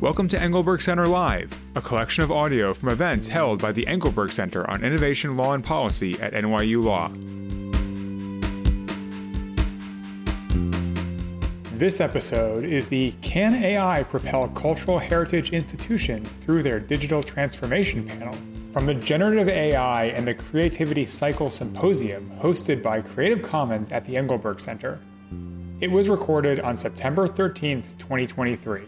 Welcome to Engelberg Center Live, a collection of audio from events held by the Engelberg Center on Innovation, Law, and Policy at NYU Law. This episode is the Can AI Propel Cultural Heritage Institutions Through Their Digital Transformation panel from the Generative AI and the Creativity Cycle Symposium hosted by Creative Commons at the Engelberg Center. It was recorded on September 13th, 2023.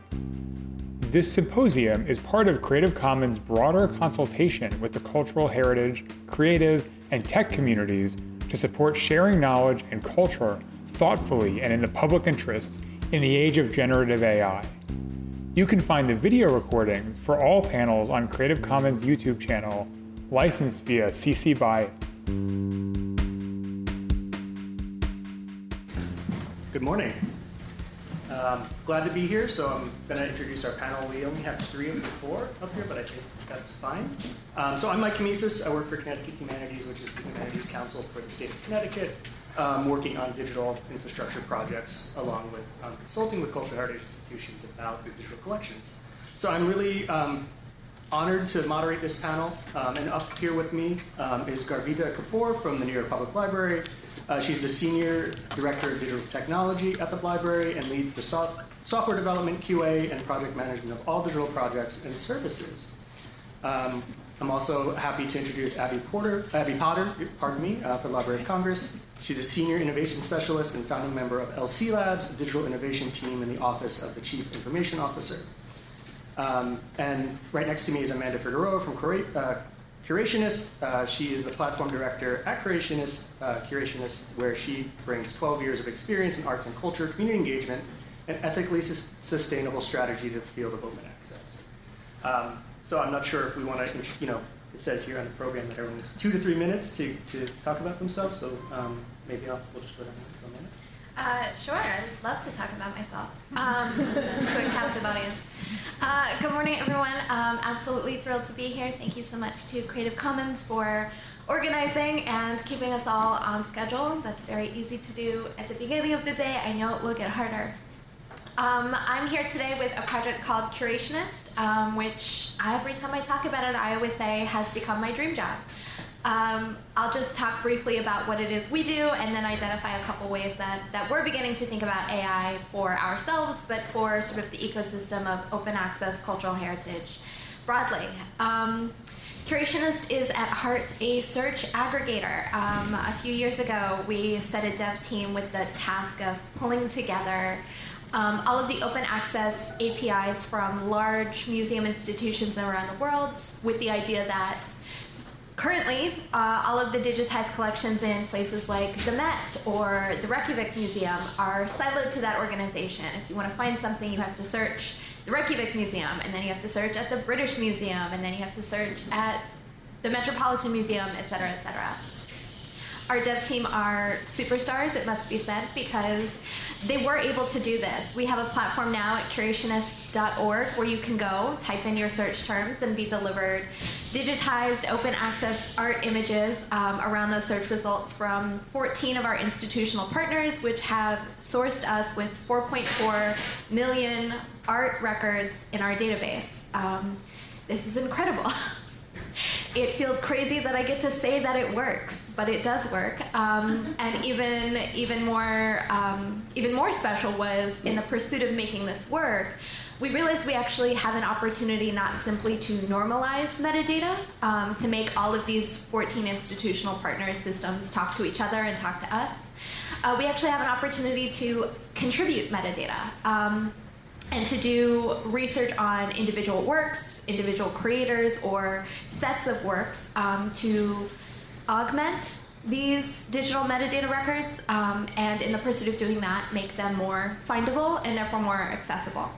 This symposium is part of Creative Commons' broader consultation with the cultural heritage, creative, and tech communities to support sharing knowledge and culture thoughtfully and in the public interest in the age of generative AI. You can find the video recordings for all panels on Creative Commons YouTube channel, licensed via CC BY. Good morning. Um, glad to be here. So I'm going to introduce our panel. We only have three of the four up here, but I think that's fine. Um, so I'm Mike Kemezis. I work for Connecticut Humanities, which is the Humanities Council for the state of Connecticut, um, working on digital infrastructure projects along with um, consulting with cultural heritage institutions about their digital collections. So I'm really um, honored to moderate this panel. Um, and up here with me is Garvita Kapur from the New York Public Library. Uh, she's the Senior Director of Digital Technology at the library and leads the soft, software development, QA, and project management of all digital projects and services. Um, I'm also happy to introduce Abbey Porter, Abbey Potter, pardon me, uh, for the Library of Congress. She's a senior innovation specialist and founding member of LC Labs, a digital innovation team in the Office of the Chief Information Officer. Um, and right next to me is Amanda Figueroa from uh, Curationist. Uh, she is the platform director at Curationist, uh, Curationist, where she brings 12 years of experience in arts and culture, community engagement, and ethically su- sustainable strategy to the field of open access. Um, so I'm not sure if we want to, you know, it says here on the program that everyone has two to three minutes to, to talk about themselves. So um, maybe I'll, we'll just go down. Uh, sure, I'd love to talk about myself um, to a captive audience. Uh, good morning, everyone. Um, absolutely thrilled to be here. Thank you so much to Creative Commons for organizing and keeping us all on schedule. That's very easy to do at the beginning of the day. I know it will get harder. Um, I'm here today with a project called Curationist, um, which every time I talk about it, I always say has become my dream job. Um, I'll just talk briefly about what it is we do and then identify a couple ways that, that we're beginning to think about AI for ourselves, but for sort of the ecosystem of open access cultural heritage broadly. Um, Curationist is at heart a search aggregator. Um, a few years ago, we set a dev team with the task of pulling together um, all of the open access APIs from large museum institutions around the world with the idea that Currently, uh, all of the digitized collections in places like the Met or the Rijksmuseum are siloed to that organization. If you want to find something, you have to search the Rijksmuseum, and then you have to search at the British Museum, and then you have to search at the Metropolitan Museum, et cetera, et cetera. Our dev team are superstars, it must be said, because they were able to do this. We have a platform now at curationist.org where you can go, type in your search terms, and be delivered digitized open access art images um, around those search results from 14 of our institutional partners, which have sourced us with 4.4 million art records in our database. Um, this is incredible. it feels crazy that I get to say that it works but it does work. Um, and even even more um, even more special was in the pursuit of making this work. We realized we actually have an opportunity not simply to normalize metadata, um, to make all of these 14 institutional partner systems talk to each other and talk to us. Uh, we actually have an opportunity to contribute metadata um, and to do research on individual works, individual creators, or sets of works um, to augment these digital metadata records, um, and in the pursuit of doing that, make them more findable and therefore more accessible.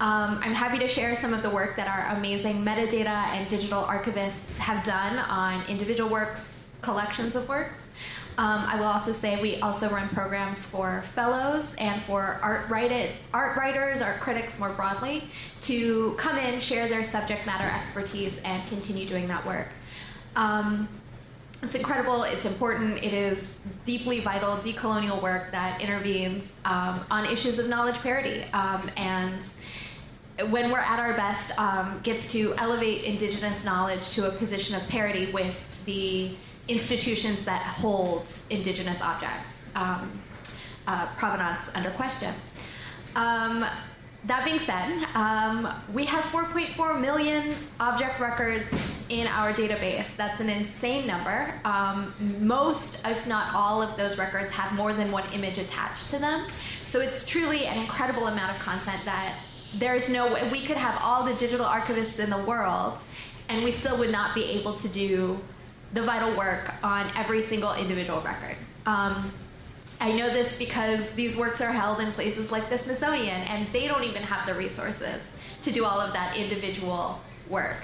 Um, I'm happy to share some of the work that our amazing metadata and digital archivists have done on individual works, collections of works. Um, I will also say we also run programs for fellows and for art, write art writers, art critics more broadly, to come in, share their subject matter expertise, and continue doing that work. Um, it's incredible, it's important, it is deeply vital decolonial work that intervenes um, on issues of knowledge parity. Um, and when we're at our best, um, gets to elevate indigenous knowledge to a position of parity with the institutions that hold indigenous objects um, uh, provenance under question. That being said, um, we have 4.4 million object records in our database. That's an insane number. Um, most, if not all, of those records have more than one image attached to them. So it's truly an incredible amount of content that there's no way we could have all the digital archivists in the world and we still would not be able to do the vital work on every single individual record. Um, I know this because these works are held in places like the Smithsonian, and they don't even have the resources to do all of that individual work.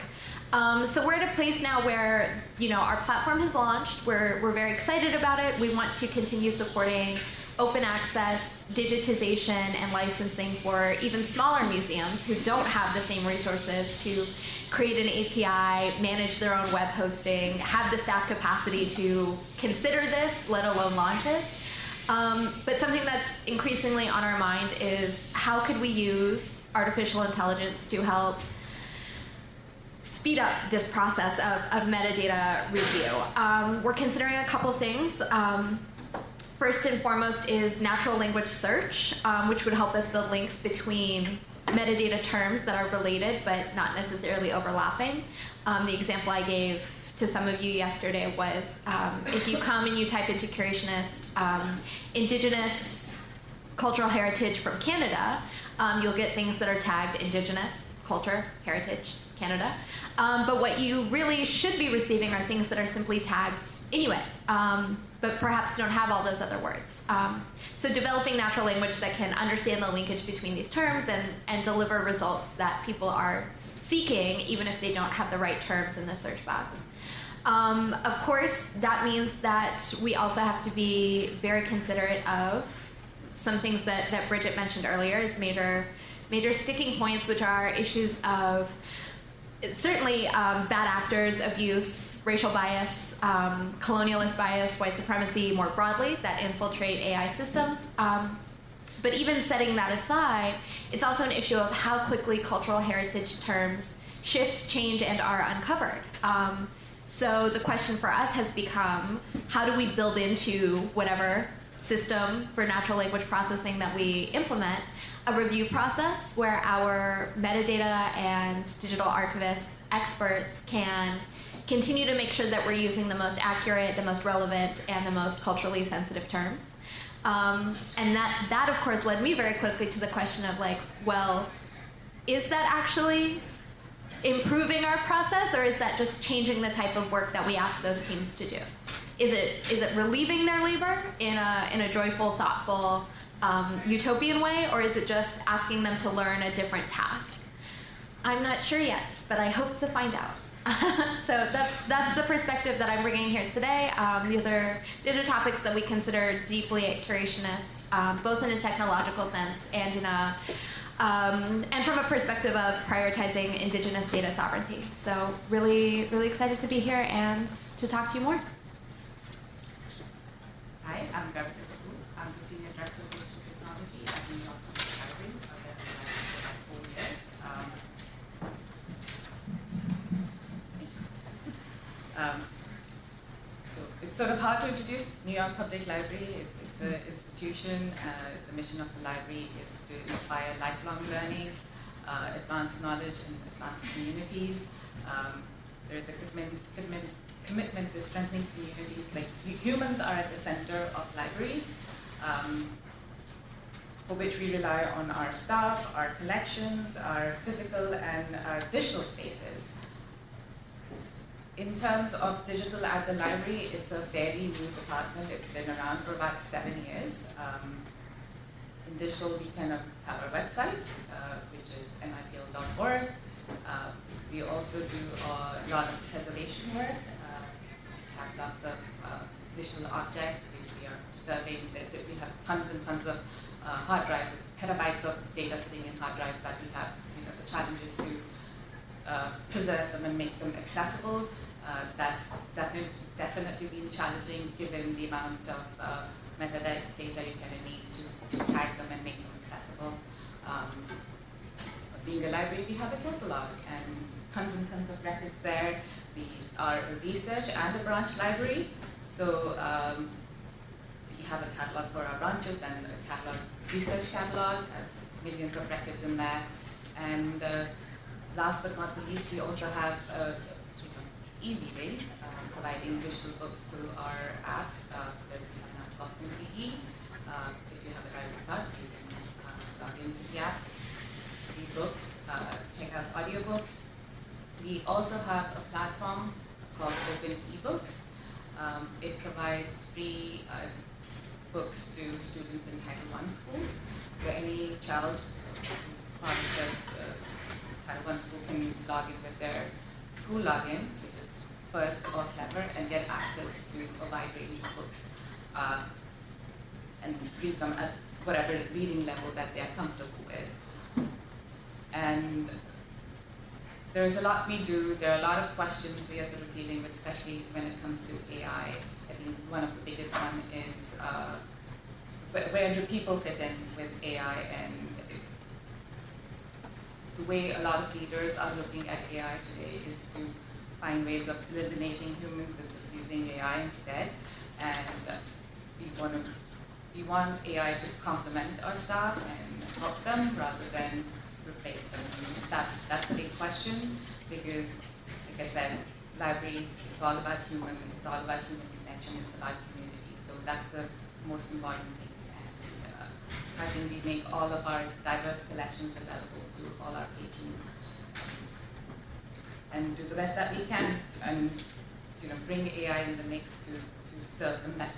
Um, so we're at a place now where you know our platform has launched. We're we're very excited about it. We want to continue supporting open access, digitization, and licensing for even smaller museums who don't have the same resources to create an API, manage their own web hosting, have the staff capacity to consider this, let alone launch it. Um, but something that's increasingly on our mind is how could we use artificial intelligence to help speed up this process of, of metadata review. Um, we're considering a couple things. Um, First and foremost is natural language search, um, which would help us build links between metadata terms that are related but not necessarily overlapping. Um, the example I gave to some of you yesterday was um, if you come and you type into Curationist um, Indigenous cultural heritage from Canada, um, you'll get things that are tagged Indigenous culture, heritage, Canada. Um, but what you really should be receiving are things that are simply tagged Inuit. Um, but perhaps don't have all those other words. Um, so developing natural language that can understand the linkage between these terms and, and deliver results that people are seeking, even if they don't have the right terms in the search box. Um, of course, that means that we also have to be very considerate of some things that, that Bridget mentioned earlier as major, major sticking points, which are issues of certainly um, bad actors, abuse, racial bias, um, colonialist bias, white supremacy more broadly that infiltrate AI systems. Um, but even setting that aside, it's also an issue of how quickly cultural heritage terms shift, change, and are uncovered. Um, so the question for us has become how do we build into whatever system for natural language processing that we implement a review process where our metadata and digital archivists experts can continue to make sure that we're using the most accurate, the most relevant, and the most culturally sensitive terms. Um, and that, that, of course, led me very quickly to the question of like, well, is that actually improving our process, or is that just changing the type of work that we ask those teams to do? Is it is it relieving their labor in a in a joyful, thoughtful, um, utopian way, or is it just asking them to learn a different task? I'm not sure yet, but I hope to find out. so that's that's the perspective that I'm bringing here today. Um, these are these are topics that we consider deeply at Curationist, um, both in a technological sense and in a um, and from a perspective of prioritizing Indigenous data sovereignty. So really really excited to be here and to talk to you more. Hi, I'm Garvita. I'm the senior director of digital technology at New York Public Library. Um, so it's sort of hard to introduce New York Public Library. It's, it's an institution. Uh, the mission of the library is to inspire lifelong learning, uh, advanced knowledge, and advanced communities. Um, there is a commitment, commitment, commitment to strengthening communities. Like humans are at the center of libraries. Um, for which we rely on our staff, our collections, our physical and uh, digital spaces. In terms of digital at the library, it's a fairly new department. It's been around for about seven years. Um, in digital, we kind of have a website, uh, which is nypl.org. Uh, we also do a lot of preservation work. Uh, have lots of uh, digital objects, which we are preserving. We have tons and tons of uh, hard drives, petabytes of data sitting in hard drives that we have. You know, the challenge is to uh, preserve them and make them accessible. Uh, that's definitely, definitely been challenging given the amount of uh, metadata data you're going to need to, to tag them and make them accessible. Um, being a library, we have a catalog and tons and tons of records there. We are a research and a branch library, so um, we have a catalog for our branches and a catalog, research catalog, has millions of records in there. And uh, last but not least, we also have uh, e-reading, um, providing digital books through our apps uh, that we have Boston PE. Uh, if you have a library card, you can uh, log into the app, read books, uh, check out audiobooks. We also have a platform called Open eBooks. Um, it provides free books to students in Title I schools. So any child who's part of the uh, Title I school can log in with their school login, is first or clever, and get access to a wide range of books uh, and read them at whatever reading level that they are comfortable with. And there's a lot we do. There are a lot of questions we are sort of dealing with, especially when it comes to AI. I think one of the biggest one is uh, where do people fit in with AI and the way a lot of leaders are looking at AI today is to find ways of eliminating humans using AI instead. And we want to we want AI to complement our staff and help them rather than replace them. That's that's a big question because, like I said, libraries it's all about human. It's all about human connection. It's about community. So that's the most important thing. and uh, I think we make all of our diverse collections available to all our patrons and do the best that we can and you know bring AI in the mix to, to serve them better.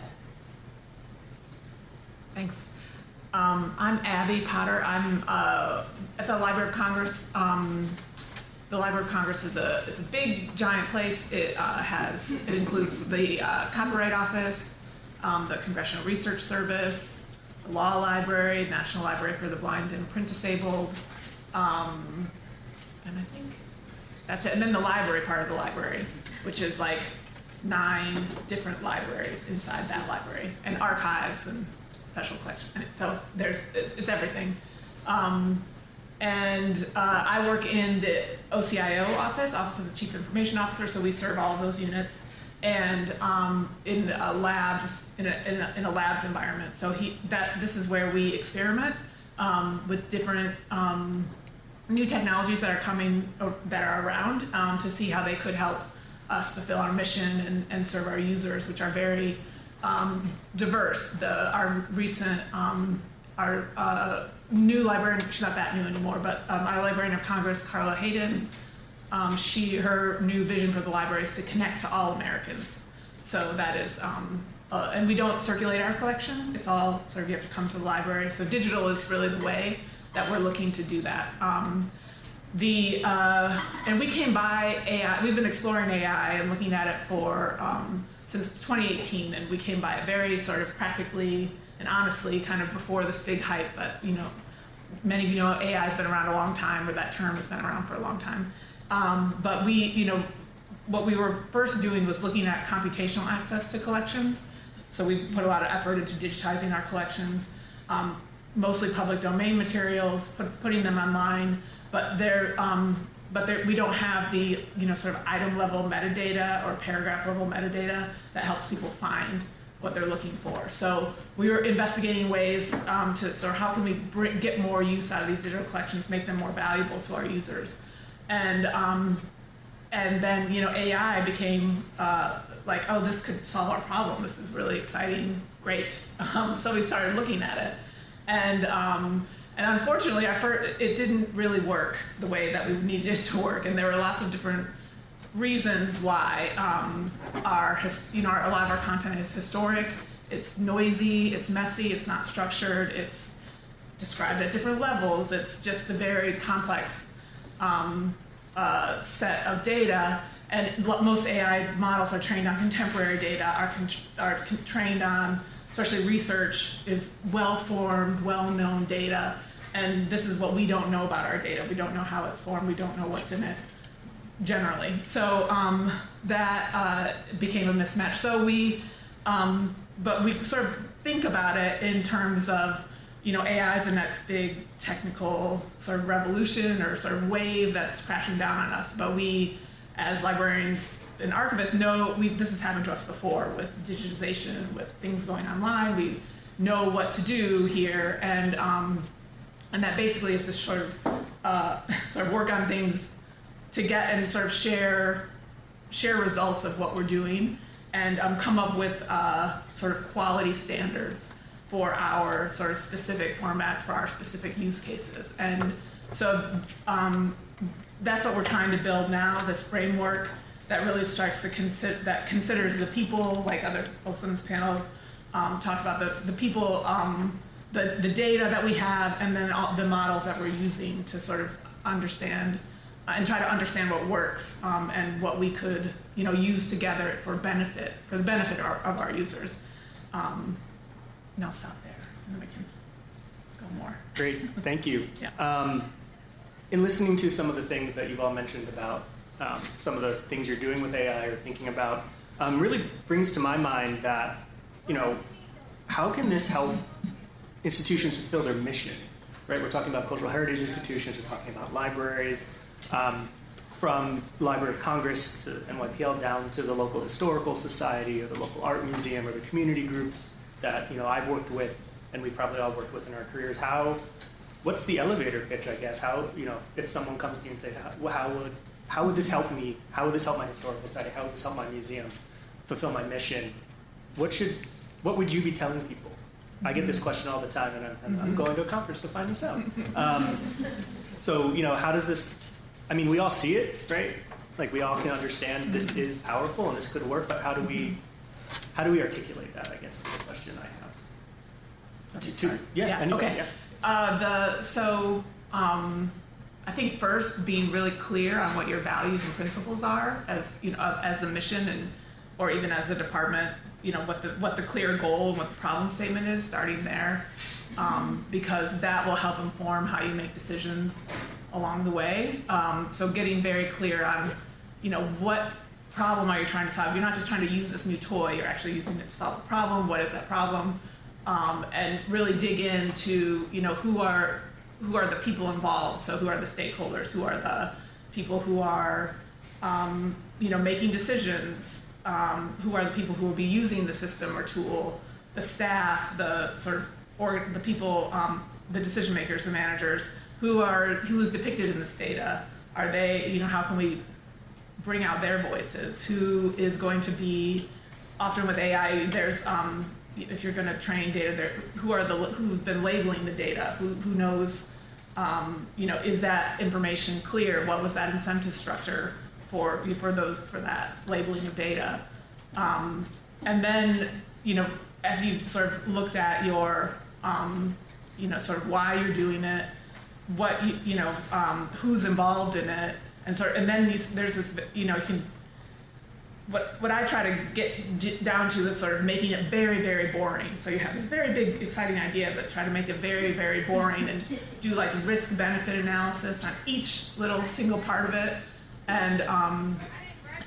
Thanks. Um, I'm Abbey Potter. I'm uh, at the Library of Congress. Um, the Library of Congress is a it's a big giant place. It uh, has it includes the uh, Copyright Office, um, the Congressional Research Service, the law library, National Library for the Blind and Print Disabled, um, and I think that's it. And then the library part of the library, which is like nine different libraries inside that library, and archives and special collections. So there's it's everything. Um, and uh, I work in the OCIO office, Office of the Chief Information Officer, so we serve all of those units and um, in a labs in a, in a, in a, labs environment. So he that this is where we experiment um, with different um, new technologies that are coming that are around um, to see how they could help us fulfill our mission and, and serve our users, which are very um, diverse. The our recent um, our uh, new librarian she's not that new anymore, but our librarian of Congress, Carla Hayden um, she her new vision for the library is to connect to all Americans. So that is, um, uh, and we don't circulate our collection. It's all sort of you have to come to the library. So digital is really the way that we're looking to do that. Um, the uh, and we came by AI. We've been exploring AI and looking at it for um, since 2018, and we came by it very sort of practically and honestly, kind of before this big hype. But you know, many of you know AI has been around a long time, or that term has been around for a long time. Um, but we, you know, what we were first doing was looking at computational access to collections. So we put a lot of effort into digitizing our collections, um, mostly public domain materials, put, putting them online. But they're, um, but they're, we don't have the, you know, sort of item level metadata or paragraph level metadata that helps people find what they're looking for. So we were investigating ways um, to sort of how can we bring, get more use out of these digital collections, make them more valuable to our users and um, and then you know AI became uh, like, oh, this could solve our problem. This is really exciting, great. Um, so we started looking at it, and um, and unfortunately, at first, it didn't really work the way that we needed it to work, and there were lots of different reasons why um, our you know our, a lot of our content is historic. It's noisy, it's messy, it's not structured, it's described at different levels. It's just a very complex um, uh, set of data, and most AI models are trained on contemporary data, are, are trained on, especially research, is well-formed, well-known data, and this is what we don't know about our data. We don't know how it's formed, we don't know what's in it generally. So um, that uh, became a mismatch. So we, um, but we sort of think about it in terms of you know, AI is the next big technical sort of revolution or sort of wave that's crashing down on us. But we, as librarians and archivist know we, this has happened to us before with digitization, with things going online. We know what to do here, and um, and that basically is just sort of uh, sort of work on things to get and sort of share share results of what we're doing and um, come up with uh, sort of quality standards for our sort of specific formats for our specific use cases. And so um, that's what we're trying to build now, this framework that really starts to consider, that considers the people, like other folks on this panel um, talked about the, the people, um, the, the data that we have, and then all the models that we're using to sort of understand uh, and try to understand what works um, and what we could you know use together for benefit for the benefit of our, of our users. Um, and I'll stop there, and then we can go more. Great, thank you. Yeah. Um, in listening to some of the things that you've all mentioned about um, some of the things you're doing with AI or thinking about, um, really brings to my mind that, you know, how can this help institutions fulfill their mission? Right, we're talking about cultural heritage institutions, we're talking about libraries, um, from Library of Congress to NYPL down to the local historical society or the local art museum or the community groups that you know I've worked with and we probably all worked with in our careers. How, what's the elevator pitch? I guess how you know if someone comes to you and say how, how would how would this help me? How would this help my historical study? How would this help my museum fulfill my mission? What should what would you be telling people? I get this question all the time, and I'm, and I'm going to a conference to find this out. Um, so you know, how does this I mean, we all see it, right? Like we all can understand this is powerful and this could work, but how do we how do we articulate that? I guess is the question I have. To, to, yeah, Yeah, anyway, okay. yeah. Uh, the so um, I think first being really clear on what your values and principles are as you know as a mission and or even as a department. You know what the what the clear goal and what the problem statement is. Starting there, um, because that will help inform how you make decisions along the way. Um, so getting very clear on, you know, what problem are you trying to solve? You're not just trying to use this new toy. You're actually using it to solve a problem. What is that problem? Um, and really dig into, you know, who are who are the people involved. So who are the stakeholders? Who are the people who are, um, you know, making decisions? Um, who are the people who will be using the system or tool? The staff, the sort of, or the people, um, the decision makers, the managers who are who is depicted in this data are they you know how can we bring out their voices who is going to be often with ai there's um, if you're going to train data there who are the who's been labeling the data who, who knows um, you know is that information clear what was that incentive structure for for those for that labeling of data um, and then you know as you sort of looked at your um, you know sort of why you're doing it what you, you know, um, who's involved in it, and sort. And then you, there's this, you know, you can. What what I try to get down to is sort of making it very very boring. So you have this very big exciting idea, but try to make it very very boring and do like risk benefit analysis on each little single part of it, and um,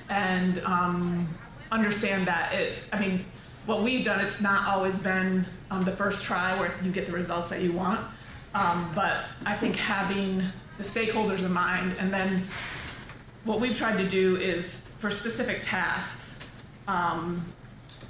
and um, understand that it. I mean, what we've done, it's not always been um, the first try where you get the results that you want um, but I think having the stakeholders in mind, and then what we've tried to do is for specific tasks, um,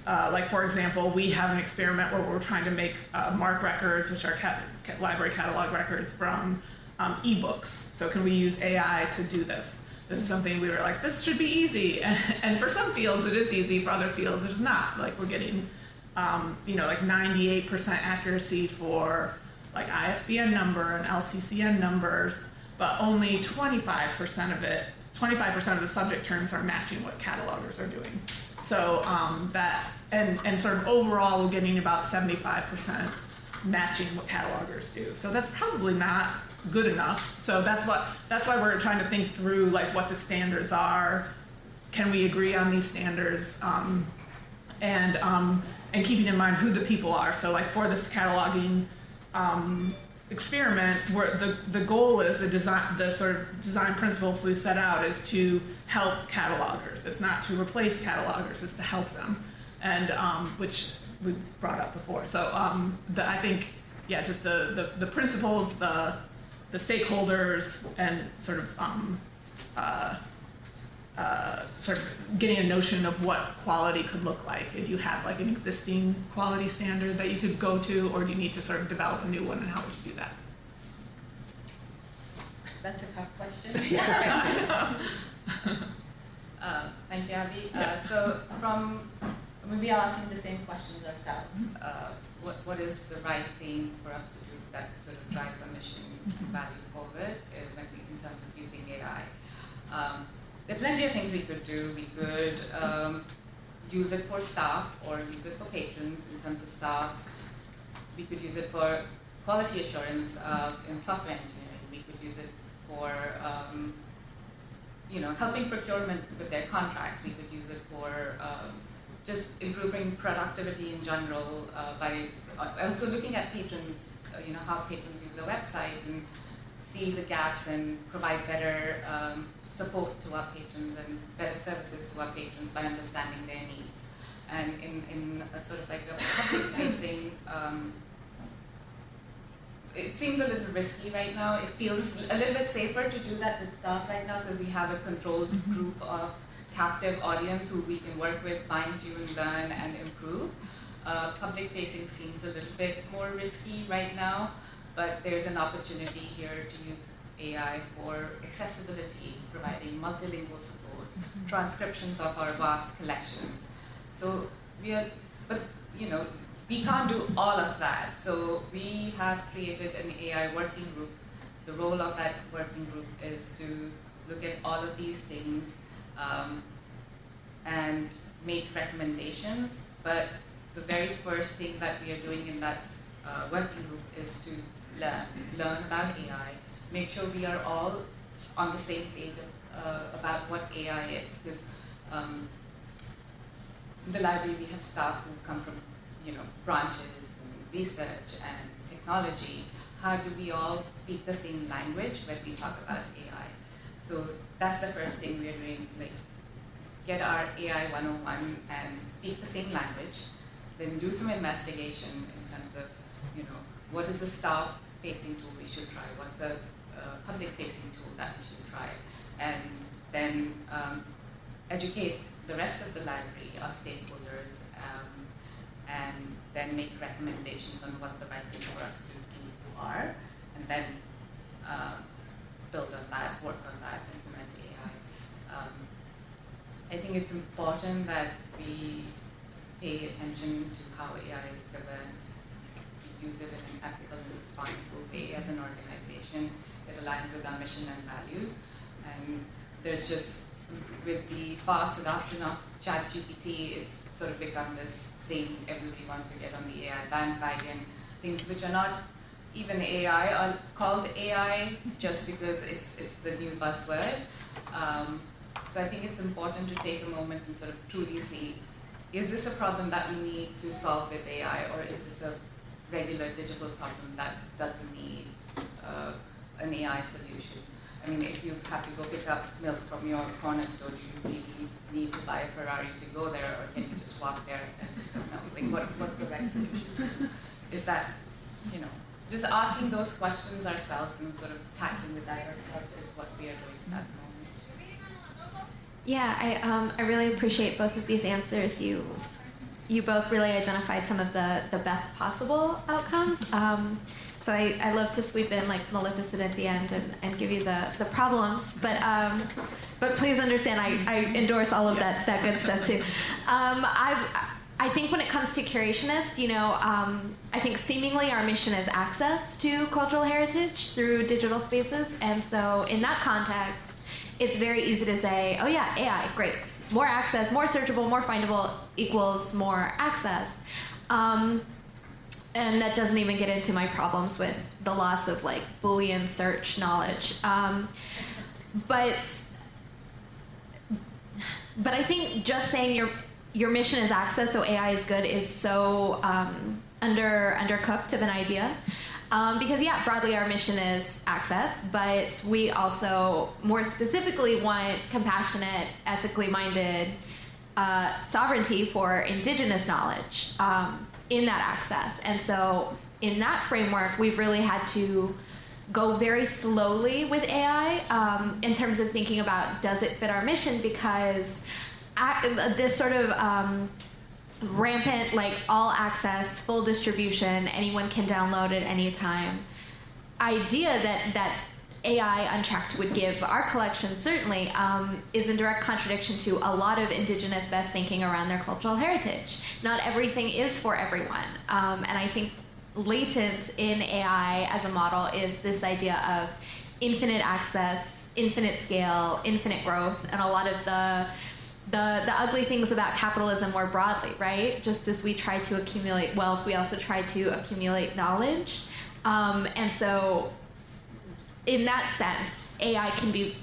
uh, like for example, we have an experiment where we're trying to make uh, MARC records, which are cat- cat library catalog records from um, ebooks. So can we use AI to do this? This is something we were like, this should be easy. And, for some fields it is easy, for other fields it's not. Like we're getting, um, you know, like 98% accuracy for like ISBN number and LCCN numbers, but only 25% of it, 25% of the subject terms are matching what catalogers are doing. So um, that, and, and sort of overall, we're getting about 75% matching what catalogers do. So that's probably not good enough. So that's what that's why we're trying to think through like what the standards are. Can we agree on these standards? Um, and um, and keeping in mind who the people are. So like for this cataloging um, experiment where the, the goal is the design the sort of design principles we set out is to help catalogers. It's not to replace catalogers it's to help them. And um, which we brought up before. So um, the, i think yeah, just the, the, the principles, the, the stakeholders, and sort of um, uh, uh, sort of getting a notion of what quality could look like. If you have like an existing quality standard that you could go to, or do you need to sort of develop a new one, and how would you do that? That's a tough question. uh, thank you, Abbey. Uh, Yeah. so from we are asking the same questions ourselves. Uh, what, what is the right thing for us to do that sort of drives our mission value forward in, in terms of using AI? Um, there are plenty of things we could do. We could um, use it for staff or use it for patrons in terms of staff. We could use it for quality assurance uh, in software engineering. We could use it for um, you know, helping procurement with their contracts. We could use it for um, just improving productivity in general uh, by also looking at patrons, uh, you know, how patrons use the website and see the gaps and provide better um, support to our patrons and better services to our patrons by understanding their needs. And in, in a sort of like a public facing um, it seems a little risky right now. It feels a little bit safer to do that with staff right now because we have a controlled Mhm. group of captive audience who we can work with, fine tune, learn, and improve. Uh, public facing seems a little bit more risky right now, but there's an opportunity here to use AI for accessibility, providing multilingual support, transcriptions of our vast collections. So we are, but you know, we can't do all of that. So we have created an AI working group. The role of that working group is to look at all of these things um, and make recommendations. But the very first thing that we are doing in that uh, working group is to learn, learn about AI, make sure we are all on the same page uh, about what AI is. Because um, the library we have staff who come from you know, branches and research and technology, how do we all speak the same language when we talk about AI? So that's the first thing we're doing, like get our AI 101 and speak the same language, then do some investigation in terms of, you know, what is the staff-facing tool we should try, what's a public-facing tool that we should try, and then um, educate the rest of the library, our stakeholders, um, and then make recommendations on what the right thing for us to do are, and then uh, build on that, work on that, implement AI. Um, I think it's important that we pay attention to how AI is governed, use it in an ethical and responsible way as an organization. Aligns with our mission and values, and there's just with the fast adoption of ChatGPT, it's sort of become this thing everybody wants to get on the AI bandwagon. Things which are not even AI are called AI just because it's it's the new buzzword. Um, so I think it's important to take a moment and sort of truly see, is this a problem that we need to solve with AI, or is this a regular digital problem that doesn't need uh, an AI solution? I mean, if you have to go pick up milk from your corner store, do you really need to buy a Ferrari to go there, or can you just walk there and don't know? Like, what, what's the right solution? Is that, you know, just asking those questions ourselves and sort of tackling with that ourselves is what we are doing at the moment. Yeah, I, um, I really appreciate both of these answers. You you both really identified some of the, the best possible outcomes. Um, so I, I love to sweep in like Maleficent at the end and, and give you the, the problems. But um, but please understand, I, I endorse all of that, that good stuff too. Um, I I think when it comes to curationist, you know, um, I think seemingly our mission is access to cultural heritage through digital spaces, and so in that context, it's very easy to say, oh yeah, AI, great, more access, more searchable, more findable equals more access. Um, and that doesn't even get into my problems with the loss of like Boolean search knowledge. Um, but but I think just saying your your mission is access, so AI is good, is so um, under undercooked of an idea. Um, because yeah, broadly our mission is access, but we also more specifically want compassionate, ethically minded uh, sovereignty for indigenous knowledge um, in that access. And so in that framework, we've really had to go very slowly with AI um, in terms of thinking about does it fit our mission because this sort of um, rampant, like all access, full distribution, anyone can download at any time idea that that AI Unchecked would give our collection certainly um, is in direct contradiction to a lot of indigenous best thinking around their cultural heritage. Not everything is for everyone, um, and I think latent in AI as a model is this idea of infinite access, infinite scale, infinite growth, and a lot of the the, the ugly things about capitalism more broadly, right? Just as we try to accumulate wealth, we also try to accumulate knowledge. Um, and so, in that sense, AI can be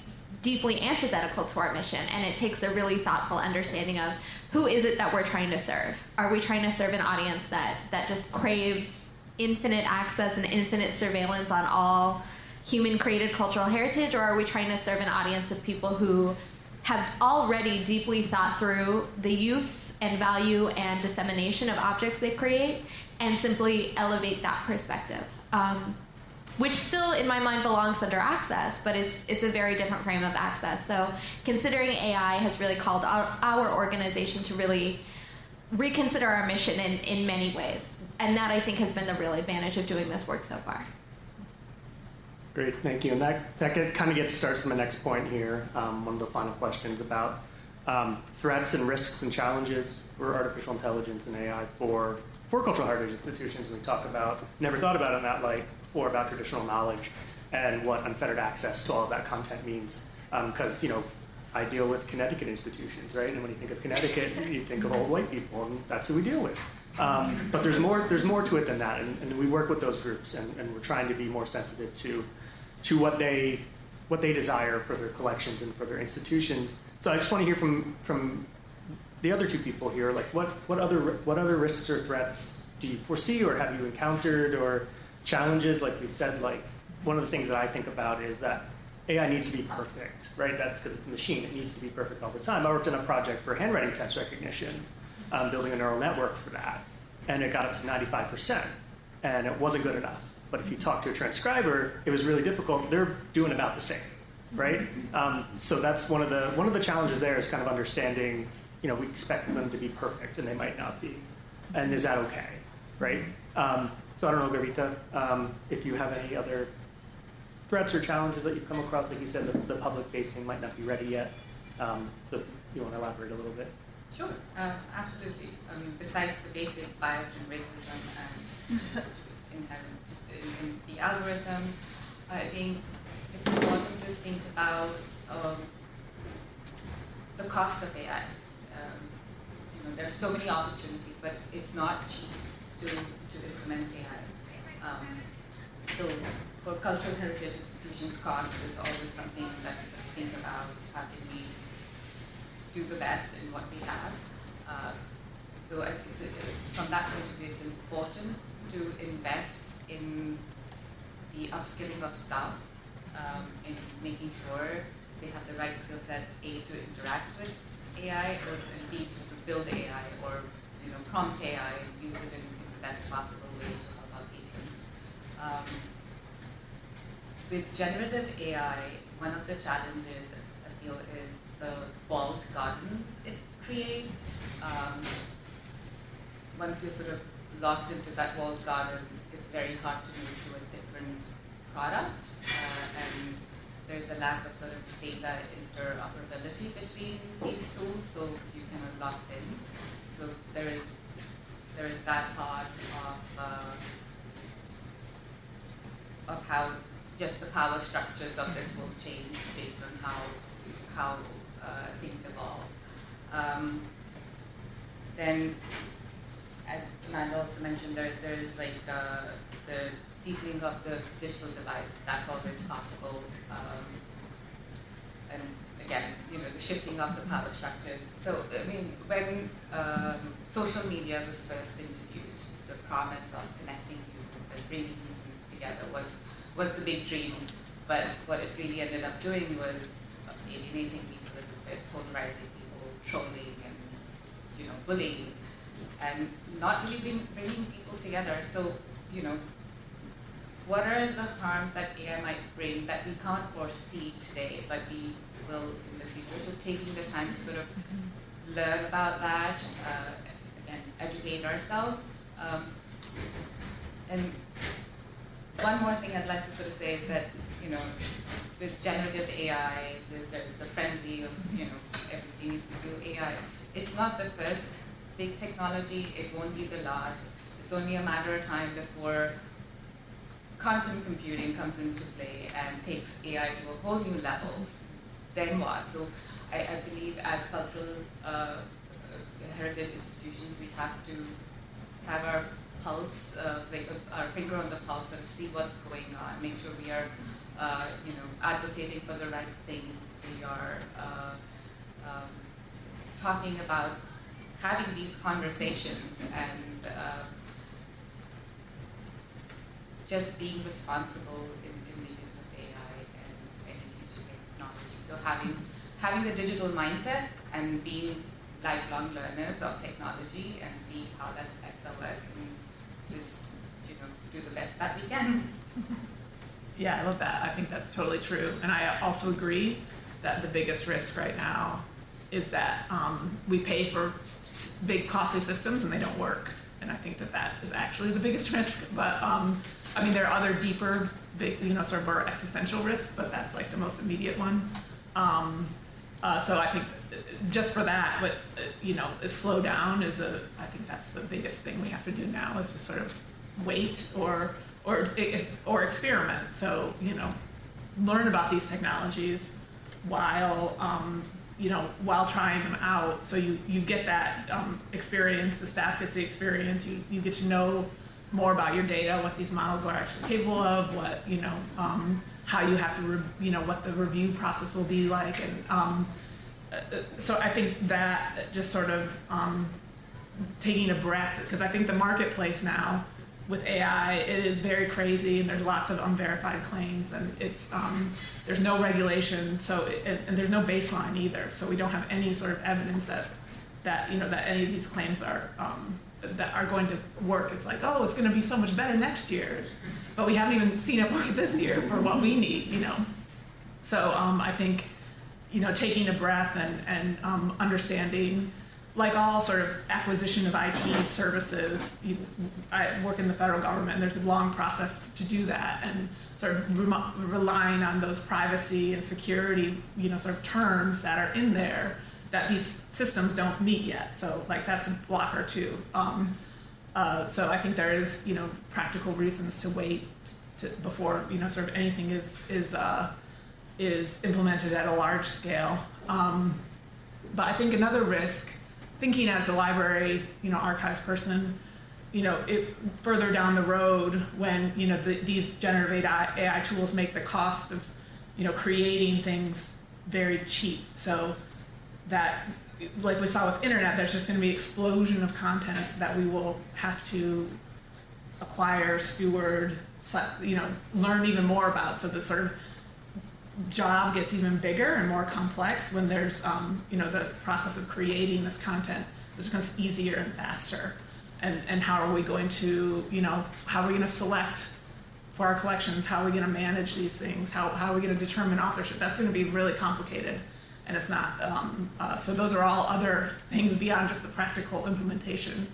deeply antithetical to our mission, and it takes a really thoughtful understanding of who is it that we're trying to serve. Are we trying to serve an audience that that just craves infinite access and infinite surveillance on all human created cultural heritage, or are we trying to serve an audience of people who have already deeply thought through the use and value and dissemination of objects they create and simply elevate that perspective? Um, which still in my mind belongs under access, but it's it's a very different frame of access. So considering AI has really called our, our organization to really reconsider our mission in, in many ways. And that I think has been the real advantage of doing this work so far. Great, thank you. And that, that get, kind of gets starts to my next point here, um, one of the final questions about um, threats and risks and challenges for artificial intelligence and AI for, for cultural heritage institutions. We talk about, never thought about it in that light before, about traditional knowledge and what unfettered access to all of that content means. Because, um, you know, I deal with Connecticut institutions, right? And when you think of Connecticut, you think of old white people, and that's who we deal with. Um, but there's more, there's more to it than that, and, and we work with those groups, and, and, we're trying to be more sensitive to, to what they, what they desire for their collections and for their institutions. So I just want to hear from, from the other two people here, like what, what, other, what other risks or threats do you foresee, or have you encountered, or challenges? Like we said, like one of the things that I think about is that AI needs to be perfect, right? That's because it's a machine. It needs to be perfect all the time. I worked on a project for handwriting text recognition, um, building a neural network for that, and it got up to 95%, and it wasn't good enough. But if you talk to a transcriber, it was really difficult. They're doing about the same, right? Um, so that's one of the one of the challenges there is kind of understanding. You know, we expect them to be perfect, and they might not be, and is that okay, right? Um, so I don't know, Garvita, um, if you have any other threats or challenges that you've come across? Like you said, the, the public facing might not be ready yet. Um, so you want to elaborate a little bit? Sure, uh, absolutely. Um, besides the basic bias and racism and inherent in, in, the algorithm, I think it's important to think about um, the cost of AI. Um, you know, there are so many opportunities, but it's not cheap to, to implement AI. Um, so for cultural heritage institutions, cost is always something that we think about. How can we do the best in what we have? Uh, so from that point of view, it's important to invest in the upskilling of staff, um, in making sure they have the right skill set, A, to interact with AI, or B, to build AI, or you know, prompt AI use it in best possible way to help our patrons. Um, with generative AI, one of the challenges I feel is the walled gardens it creates. Um, once you're sort of locked into that walled garden, it's very hard to move to a different product. Uh, and there's a lack of sort of data interoperability between these tools, so you kind lock in. So there is there is that part of uh, of how just the power structures of this will change based on how how uh, things evolve. Um, then, as Amanda also mentioned, there, there is like uh, the deepening of the digital divide. That's always possible. Um, and again, you know, the shifting of the power structures. So, I mean, when um, social media was first introduced, the promise of connecting humans and bringing humans together was was the big dream. But what it really ended up doing was alienating people a little bit, polarizing people, trolling and you know bullying, and not really bring, bringing people together. So you know, what are the harms that AI might bring that we can't foresee today, but we will in the future? So taking the time to sort of learn about that uh, and educate ourselves. Um, and one more thing I'd like to sort of say is that, you know, with generative AI, there's the frenzy of, you know, everything is to do AI. It's not the first big technology, it won't be the last. It's only a matter of time before quantum computing comes into play and takes AI to a whole new level. Then what? So I, I believe as cultural uh, heritage institutions, we have to have our pulse, uh, like uh, our finger on the pulse and see what's going on, make sure we are, uh, you know, advocating for the right things. We are uh, um, talking about having these conversations and uh, just being responsible in, in, the use of AI and any future technology. So having having the digital mindset and being lifelong learners of technology and see how that affects our work and just you know do the best that we can. Yeah, I love that. I think that's totally true, and I also agree that the biggest risk right now is that um, we pay for big costly systems and they don't work, and I think that that is actually the biggest risk. But um, I mean, there are other deeper, big, you know, sort of more existential risks, but that's like the most immediate one. Um, uh, so I think just for that, but uh, you know, slow down is a. I think that's the biggest thing we have to do now is just sort of wait or or or experiment. So you know, learn about these technologies while um, you know while trying them out. So you you get that um, experience. The staff gets the experience. You you get to know more about your data, what these models are actually capable of, what you know. Um, how you have to, you know, what the review process will be like, and um, uh, so I think that just sort of um, taking a breath, because I think the marketplace now with AI, it is very crazy, and there's lots of unverified claims, and it's um, there's no regulation, so it, and there's no baseline either, so we don't have any sort of evidence that that you know that any of these claims are um, that are going to work. It's like, oh, it's going to be so much better next year but we haven't even seen it work this year for what we need, you know. So um, I think, you know, taking a breath and, and um, understanding, like all sort of acquisition of IT services, you, I work in the federal government, and there's a long process to do that, and sort of re- relying on those privacy and security, you know, sort of terms that are in there that these systems don't meet yet. So like that's a blocker too. Um, uh, so I think there is, you know, practical reasons to wait to, before, you know, sort of anything is is uh, is implemented at a large scale. Um, but I think another risk, thinking as a library, you know, archives person, you know, it, further down the road when you know the, these generative AI, AI tools make the cost of, you know, creating things very cheap. So that like we saw with internet, there's just going to be explosion of content that we will have to acquire, steward, you know, learn even more about. So the sort of job gets even bigger and more complex when there's, um, you know, the process of creating this content just becomes easier and faster. And, and how are we going to, you know, how are we going to select for our collections? How are we going to manage these things? How, how are we going to determine authorship? That's going to be really complicated and it's not. Um, uh, so those are all other things beyond just the practical implementation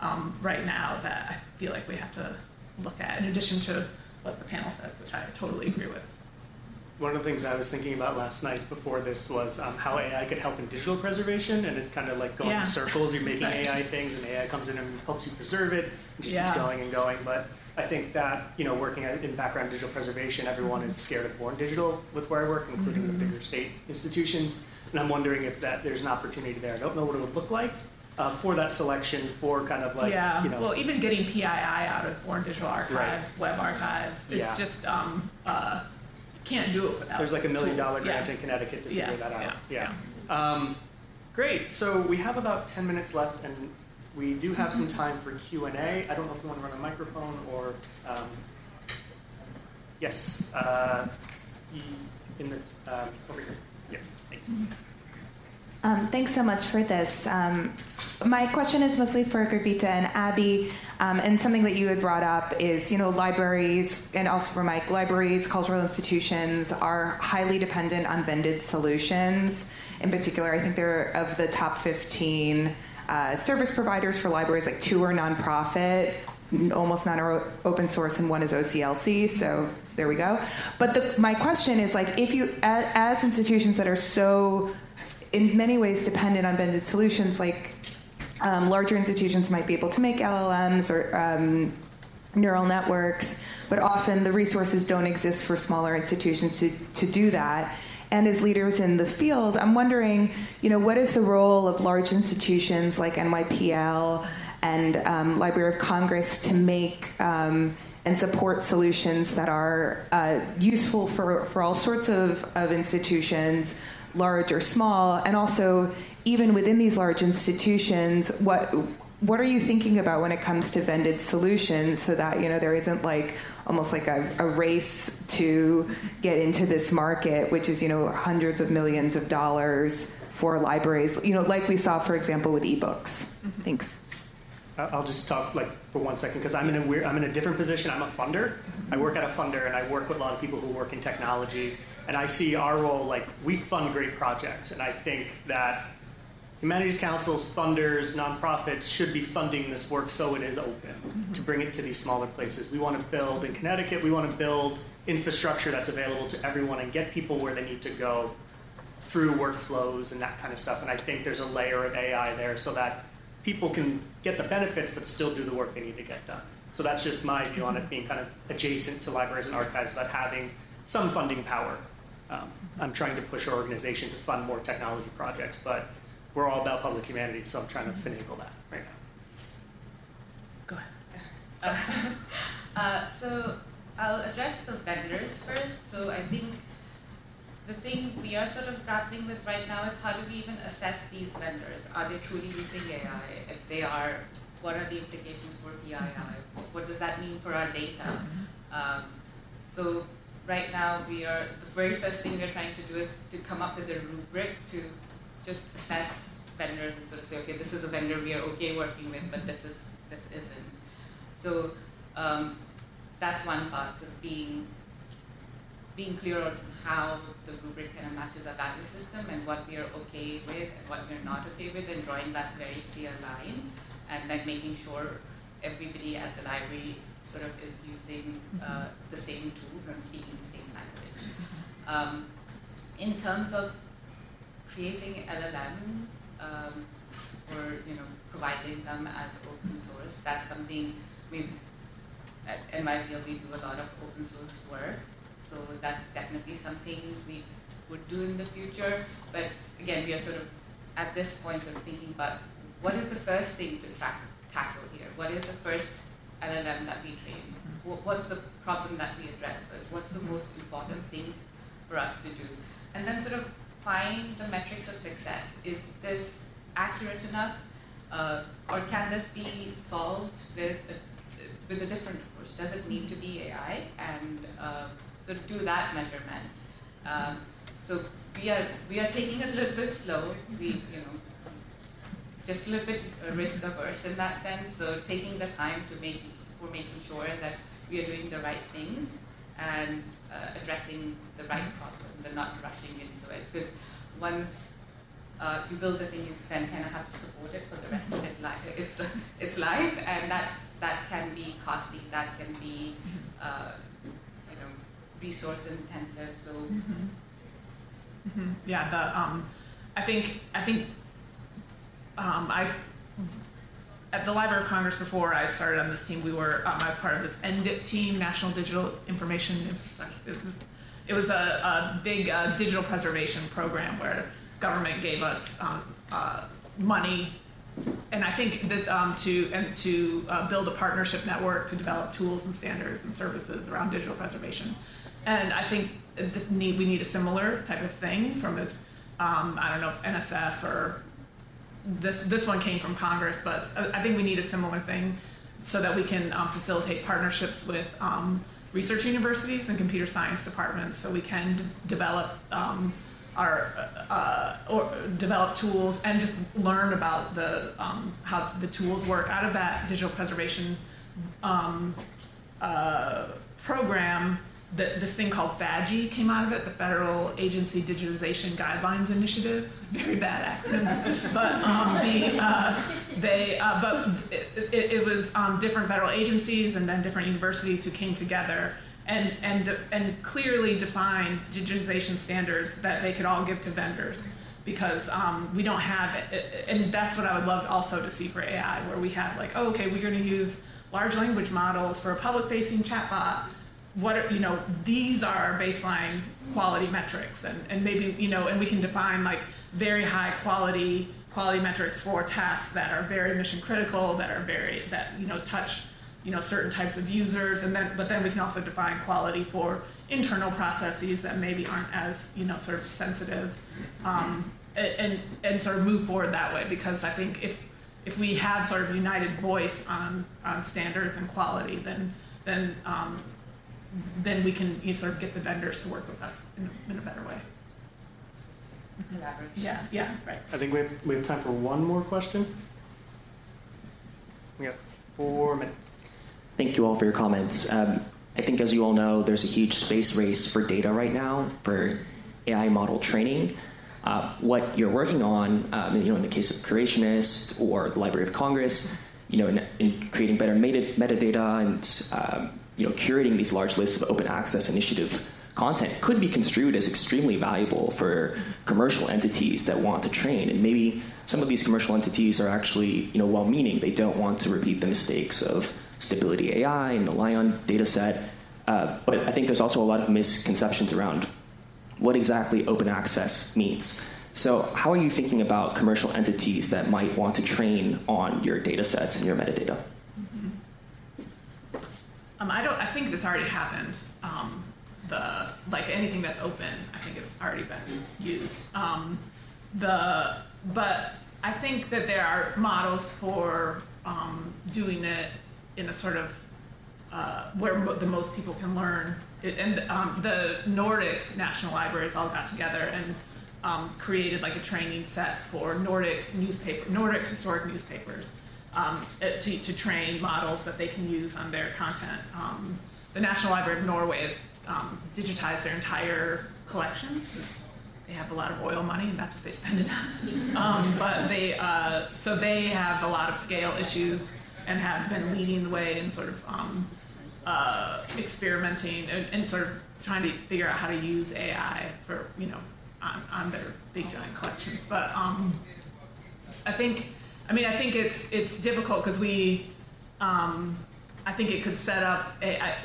um, right now that I feel like we have to look at, in addition to what the panel says, which I totally agree with. One of the things I was thinking about last night before this was um, how AI could help in digital preservation, and it's kind of like going yeah. in circles. You're making right. AI things, and AI comes in and helps you preserve it, and just yeah. keeps going and going. But I think that you know, working in background digital preservation, everyone is scared of born digital with where I work, including mm-hmm. the bigger state institutions. And I'm wondering if that there's an opportunity there. I don't know what it would look like uh, for that selection for kind of like yeah. You know, well, even getting PII out of Born Digital Archives, right. web archives, it's yeah. just um, uh, can't do it without. There's like a million dollar grant yeah. in Connecticut to figure that out. Yeah. yeah. Um, great. So we have about 10 minutes left, and we do have some time for Q and A. I don't know if you want to run a microphone or. Um, yes. Uh, in the um, over here. Yeah. Thank. Um, thanks so much for this. Um, my question is mostly for Garvita and Abbey, um, and something that you had brought up is, you know, libraries and also for Mike, libraries, cultural institutions are highly dependent on vended solutions. In particular, I think they're of the top 15 uh, service providers for libraries, like two are nonprofit, almost none are open source, and one is OCLC. So there we go. But the, my question is, like, if you, as, as institutions that are so in many ways dependent on vended solutions, like um, larger institutions might be able to make LLMs or um, neural networks, but often the resources don't exist for smaller institutions to, to do that. And as leaders in the field, I'm wondering, you know, what is the role of large institutions like NYPL and um, Library of Congress to make um, and support solutions that are uh, useful for, for all sorts of, of institutions, large or small, and also even within these large institutions, what what are you thinking about when it comes to vended solutions so that you know there isn't like almost like a, a, race to get into this market which is you know hundreds of millions of dollars for libraries you know like we saw for example with ebooks mm-hmm. thanks I'll just talk like for one second because I'm in a weird, I'm in a different position. I'm a funder. I work at a funder and I work with a lot of people who work in technology. And I see our role like we fund great projects, and I think that Humanities Councils, funders, nonprofits should be funding this work so it is open to bring it to these smaller places. We want to build in Connecticut, we want to build infrastructure that's available to everyone and get people where they need to go through workflows and that kind of stuff. And I think there's a layer of AI there so that people can get the benefits but still do the work they need to get done. So that's just my view on it being kind of adjacent to libraries and archives, but having some funding power. Um, I'm trying to push our organization to fund more technology projects, but we're all about public humanities, so I'm trying to finagle that right now. Go ahead. Uh, uh, so I'll address the vendors first. So I think the thing we are sort of grappling with right now is how do we even assess these vendors? Are they truly using AI? If they are, what are the implications for PII? What does that mean for our data? Um, so right now we are, the very first thing we're trying to do is to come up with a rubric to just assess vendors and sort of say, okay, this is a vendor we are okay working with, but this is this isn't. So um, that's one part of being being clear on how the rubric kind of matches our value system and what we are okay with and what we're not okay with, and drawing that very clear line, and then making sure everybody at the library sort of is using uh, the same tools and speaking the same language. Um, in terms of creating LLMs um, or you know providing them as open source. That's something we my NYPL we do a lot of open source work. So that's definitely something we would do in the future. But again, we are sort of at this point of thinking about what is the first thing to track, tackle here? What is the first LLM that we train? What's the problem that we address first? What's the most important thing for us to do? And then sort of find the metrics of success. Is this accurate enough? Uh, or can this be solved with a, with a different approach? Does it need to be AI? And uh, so do that measurement. Um, so we are we are taking it a little bit slow. We you know just a little bit risk averse in that sense. So taking the time to make for making sure that we are doing the right things and addressing the right problems and not rushing into it. Because once uh, you build a thing, you then kind of have to support it for the rest of it. Li- it's it's life, and that that can be costly. That can be uh, you know resource intensive. So mm-hmm. Mm-hmm. yeah, the um, I think I think um, I at the Library of Congress before I started on this team, we were um, I was part of this NDIIPP team, National Digital Information Infrastructure. It was, it was a, a big uh, digital preservation program where government gave us um, uh, money, and I think this, um, to and to uh, build a partnership network to develop tools and standards and services around digital preservation. And I think need we need a similar type of thing from a um, I don't know if NSF or this this one came from Congress, but I think we need a similar thing so that we can um, facilitate partnerships with um, research universities and computer science departments, so we can develop um, our uh, or develop tools and just learn about the um, how the tools work. Out of that digital preservation um, uh, program, this thing called FADGI came out of it, the Federal Agency Digitization Guidelines Initiative. Very bad acronyms, but um, the, uh, they, uh, but it, it, it was um, different federal agencies and then different universities who came together and, and, and clearly defined digitization standards that they could all give to vendors because um, we don't have. And that's what I would love also to see for AI, where we have like, oh, okay, we're going to use large language models for a public facing chatbot what are, you know these are baseline quality metrics and, and maybe you know and we can define like very high quality quality metrics for tasks that are very mission critical that are very that you know touch you know certain types of users and then but then we can also define quality for internal processes that maybe aren't as you know sort of sensitive um, and and sort of move forward that way because I think if if we have sort of united voice on on standards and quality then then um, then we can you sort of get the vendors to work with us in in a better way. Collaboration. Yeah, yeah, right. I think we have, we have time for one more question. We got four minutes. Thank you all for your comments. Um, I think, as you all know, there's a huge space race for data right now for AI model training. Uh, what you're working on, um, you know, in the case of Curationist or the Library of Congress, you know, in, in creating better meta- metadata and um, you know, curating these large lists of open access initiative content could be construed as extremely valuable for commercial entities that want to train. And maybe some of these commercial entities are actually, you know, well-meaning. They don't want to repeat the mistakes of Stability AI and the LAION data set. Uh, but I think there's also a lot of misconceptions around what exactly open access means. So, how are you thinking about commercial entities that might want to train on your data sets and your metadata? Um, I don't. I think that's already happened. Um, the like anything that's open, I think it's already been used. Um, the but I think that there are models for um, doing it in a sort of uh, where mo- the most people can learn. It, and um, the Nordic national libraries all got together and um, created like a training set for Nordic newspaper, Nordic historic newspapers um, to, to, train models that they can use on their content. Um, the National Library of Norway has um, digitized their entire collections. They have a lot of oil money, and that's what they spend it on. Um, but they, uh, so they have a lot of scale issues and have been leading the way in sort of um, uh, experimenting and, and, sort of trying to figure out how to use AI for you know on, on their big giant collections. But um, I think I mean, I think it's it's difficult because we, um, I think it could set up a, I,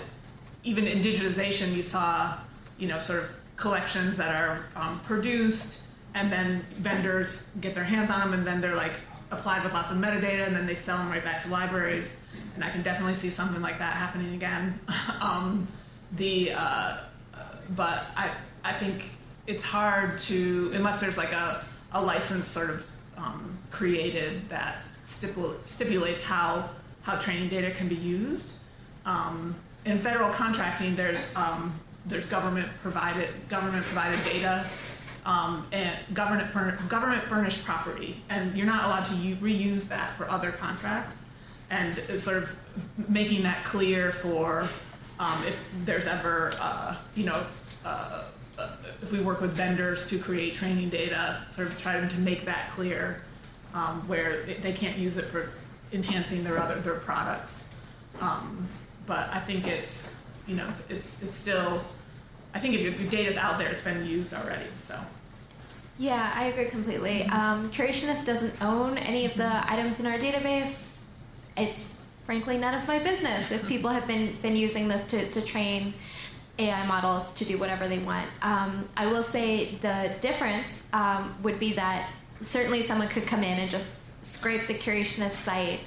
even in digitization, you saw, you know, sort of collections that are um, produced and then vendors get their hands on them and then they're like applied with lots of metadata and then they sell them right back to libraries. And I can definitely see something like that happening again. um, the uh, but I I think it's hard to unless there's like a a license sort of um, created that stipul- stipulates how, how training data can be used. Um, in federal contracting, there's, um, there's government provided, government provided data um, and government, government furnished property, and you're not allowed to reuse that for other contracts. And sort of making that clear for um, if there's ever, uh, you know, uh, uh, if we work with vendors to create training data, sort of trying to make that clear, um, where they can't use it for enhancing their other their products. Um, but I think it's you know it's it's still I think if your, your data's out there, it's been used already. So. Yeah, I agree completely. Um, Curationist doesn't own any of the items in our database. It's frankly none of my business if people have been, been using this to, to train AI models to do whatever they want. Um, I will say the difference um, would be that certainly someone could come in and just scrape the curationist site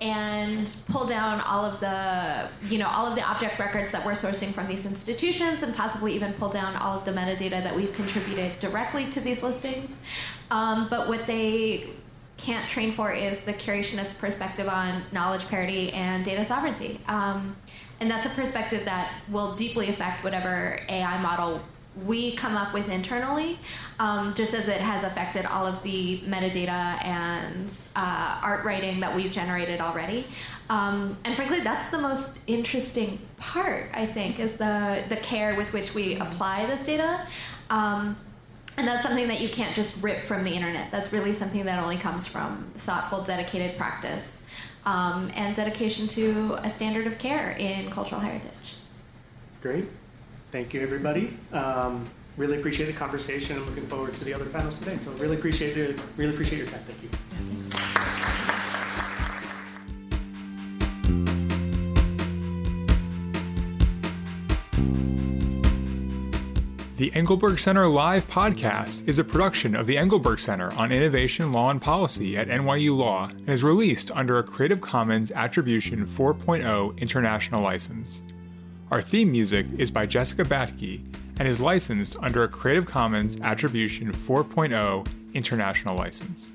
and pull down all of the you know all of the object records that we're sourcing from these institutions and possibly even pull down all of the metadata that we've contributed directly to these listings. Um, but what they can't train for is the curationist perspective on knowledge parity and data sovereignty. Um, and that's a perspective that will deeply affect whatever ai model we come up with internally, um, just as it has affected all of the metadata and uh, art writing that we've generated already. Um, and frankly, that's the most interesting part, I think, is the, the care with which we apply this data. Um, and that's something that you can't just rip from the internet. That's really something that only comes from thoughtful, dedicated practice um, and dedication to a standard of care in cultural heritage. Great. Thank you, everybody. Um, really appreciate the conversation. I'm looking forward to the other panels today. So really appreciate it. Really appreciate your time. Thank you. The Engelberg Center Live podcast is a production of the Engelberg Center on Innovation, Law, and Policy at NYU Law and is released under a Creative Commons Attribution 4.0 international license. Our theme music is by Jessica Batke and is licensed under a Creative Commons Attribution 4.0 international license.